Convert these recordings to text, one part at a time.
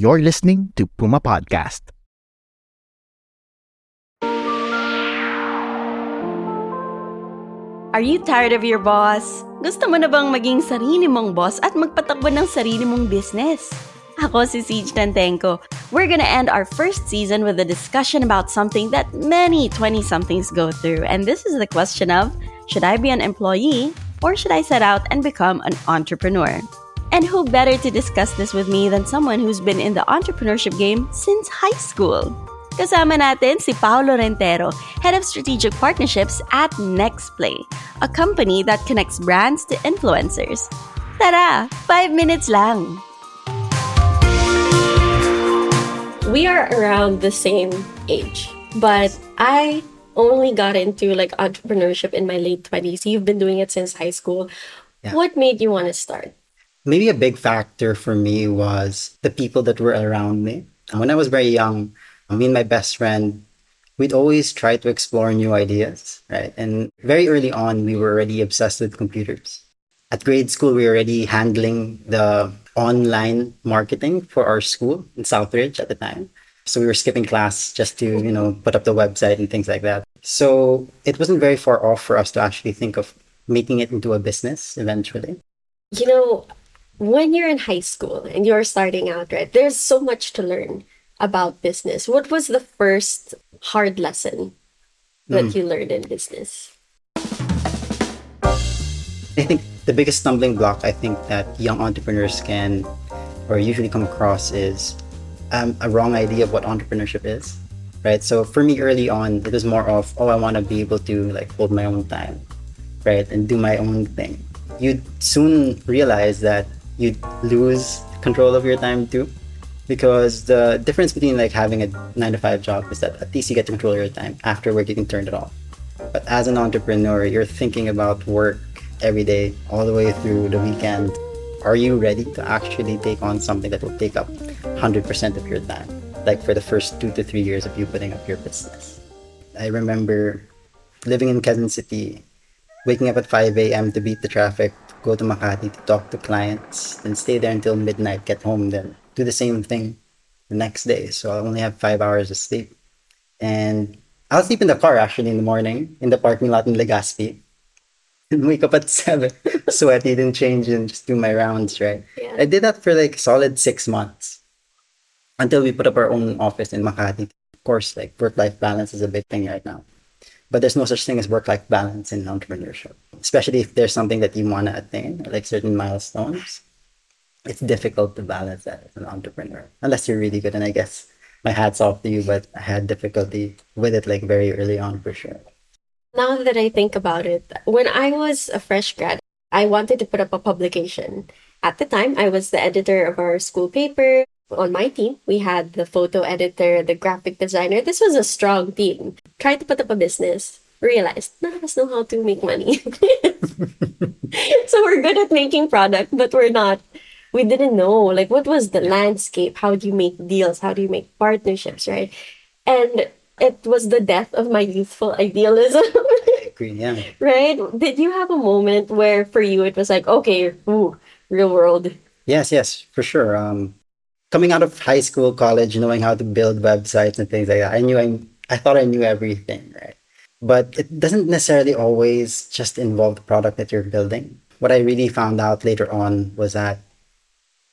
You're listening to Puma Podcast. Are you tired of your boss? Gusto mo na bang maging sarili mong boss at magpatakbo ng sarili mong business? Ako si Ceej. We're gonna end our first season with a discussion about something that many 20-somethings go through. And this is the question of, should I be an employee or should I set out and become an entrepreneur? And who better to discuss this with me than someone who's been in the entrepreneurship game since high school? Kasama natin si Paolo Rentero, Head of Strategic Partnerships at Nexplay, a company that connects brands to influencers. Tara, 5 minutes lang! We are around the same age, but I only got into like entrepreneurship in my late 20s. You've been doing it since high school. Yeah. What made you want to start? Maybe a big factor for me was the people that were around me. When I was very young, me and my best friend, we'd always try to explore new ideas, right? And very early on, we were already obsessed with computers. At grade school, we were already handling the online marketing for our school in Southridge at the time. So we were skipping class just to, you know, put up the website and things like that. So it wasn't very far off for us to actually think of making it into a business eventually. You know, when you're in high school and you're starting out, right, there's so much to learn about business. What was the first hard lesson that you learned in business? I think the biggest stumbling block I think that young entrepreneurs can or usually come across is um, a wrong idea of what entrepreneurship is, right? So for me early on, it was more of, oh, I want to be able to like hold my own time, right? And do my own thing. You'd soon realize that you'd lose control of your time too. Because the difference between like having a nine to five job is that at least you get to control your time. After work, you can turn it off. But as an entrepreneur, you're thinking about work every day, all the way through the weekend. Are you ready to actually take on something that will take up 100% of your time? Like for the first two to three years of you putting up your business. I remember living in Quezon City, waking up at 5 a.m. to beat the traffic, go to Makati to talk to clients, and stay there until midnight, get home, then do the same thing the next day. So I only have five hours of sleep. And I'll sleep in the car actually in the morning in the parking lot in Legazpi. And wake up at seven, sweaty, then change and just do my rounds, right? Yeah. I did that for like solid six months until we put up our own office in Makati. Of course, like work life balance is a big thing right now. But there's no such thing as work life balance in entrepreneurship, especially if there's something that you want to attain, like certain milestones. It's difficult to balance that as an entrepreneur, unless you're really good. And I guess my hat's off to you, but I had difficulty with it like very early on for sure. Now that I think about it, when I was a fresh grad, I wanted to put up a publication. At the time, I was the editor of our school paper. On my team, we had the photo editor, the graphic designer. This was a strong team. Tried to put up a business, realized none of us know how to make money. so we're good at making product, but we're not. We didn't know like what was the landscape. How do you make deals? How do you make partnerships? Right, and it was the death of my youthful idealism. Agree, yeah. right? Did you have a moment where for you it was like, okay, ooh, real world? Yes, yes, for sure. Um, coming out of high school, college, knowing how to build websites and things like that, I knew I, I thought I knew everything, right? But it doesn't necessarily always just involve the product that you're building. What I really found out later on was that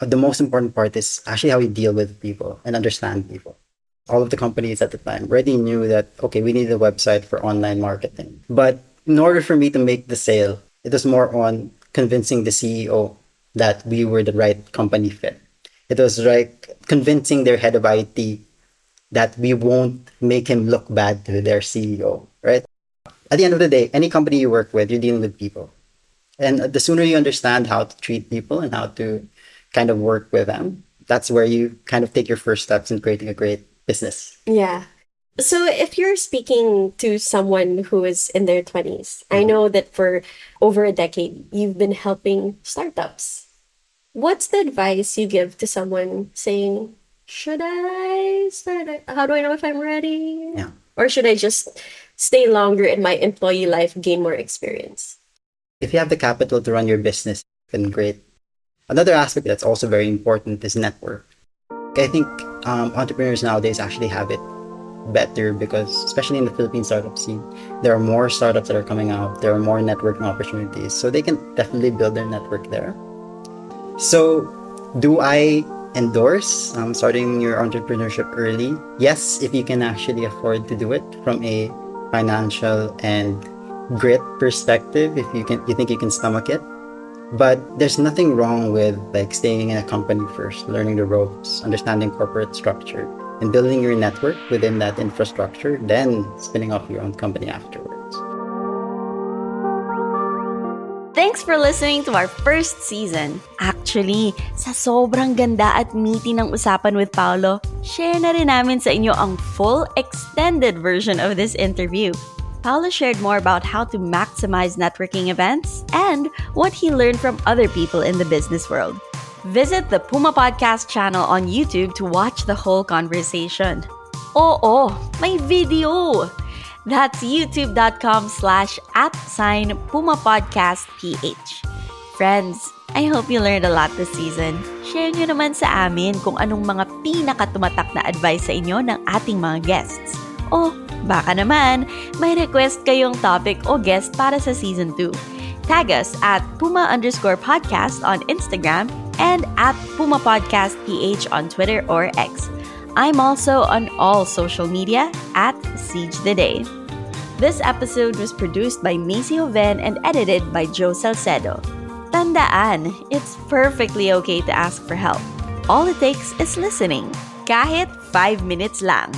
the most important part is actually how you deal with people and understand people. All of the companies at the time already knew that, okay, we need a website for online marketing. But in order for me to make the sale, it was more on convincing the CEO that we were the right company fit. It was like convincing their head of IT that we won't make him look bad to their CEO, right? At the end of the day, any company you work with, you're dealing with people. And the sooner you understand how to treat people and how to kind of work with them, that's where you kind of take your first steps in creating a great business. Yeah. So if you're speaking to someone who is in their 20s, I mm-hmm. know that for over a decade, you've been helping startups. What's the advice you give to someone saying, should I start? it? How do I know if I'm ready? Yeah. Or should I just stay longer in my employee life, gain more experience? If you have the capital to run your business, then great. Another aspect that's also very important is network. I think um, entrepreneurs nowadays actually have it better because, especially in the Philippine startup scene, there are more startups that are coming out. There are more networking opportunities, so they can definitely build their network there. So, do I endorse um, starting your entrepreneurship early? Yes, if you can actually afford to do it from a financial and grit perspective, if you can, you think you can stomach it. But there's nothing wrong with like staying in a company first, learning the ropes, understanding corporate structure, and building your network within that infrastructure, then spinning off your own company afterwards. Thanks for listening to our first season. Actually, sa sobrang ganda at meaty ng usapan with Paolo, share na rin namin sa inyo ang full extended version of this interview. Paolo shared more about how to maximize networking events and what he learned from other people in the business world. Visit the Puma Podcast channel on YouTube to watch the whole conversation. Oo, may video! That's youtube.com slash at sign Puma Podcast PH. Friends, I hope you learned a lot this season. Share nyo naman sa amin kung anong mga pinakatumatak na advice sa inyo ng ating mga guests. O baka naman, may request kayong topic o guest para sa season 2. Tag us at Puma underscore podcast on Instagram and at Puma Podcast PH on Twitter or X. I'm also on all social media at Ceej the Day. This episode was produced by Macy Hoven and edited by Joe Salcedo. Tandaan, it's perfectly okay to ask for help. All it takes is listening. Kahit 5 minutes lang.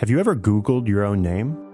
Have you ever Googled your own name?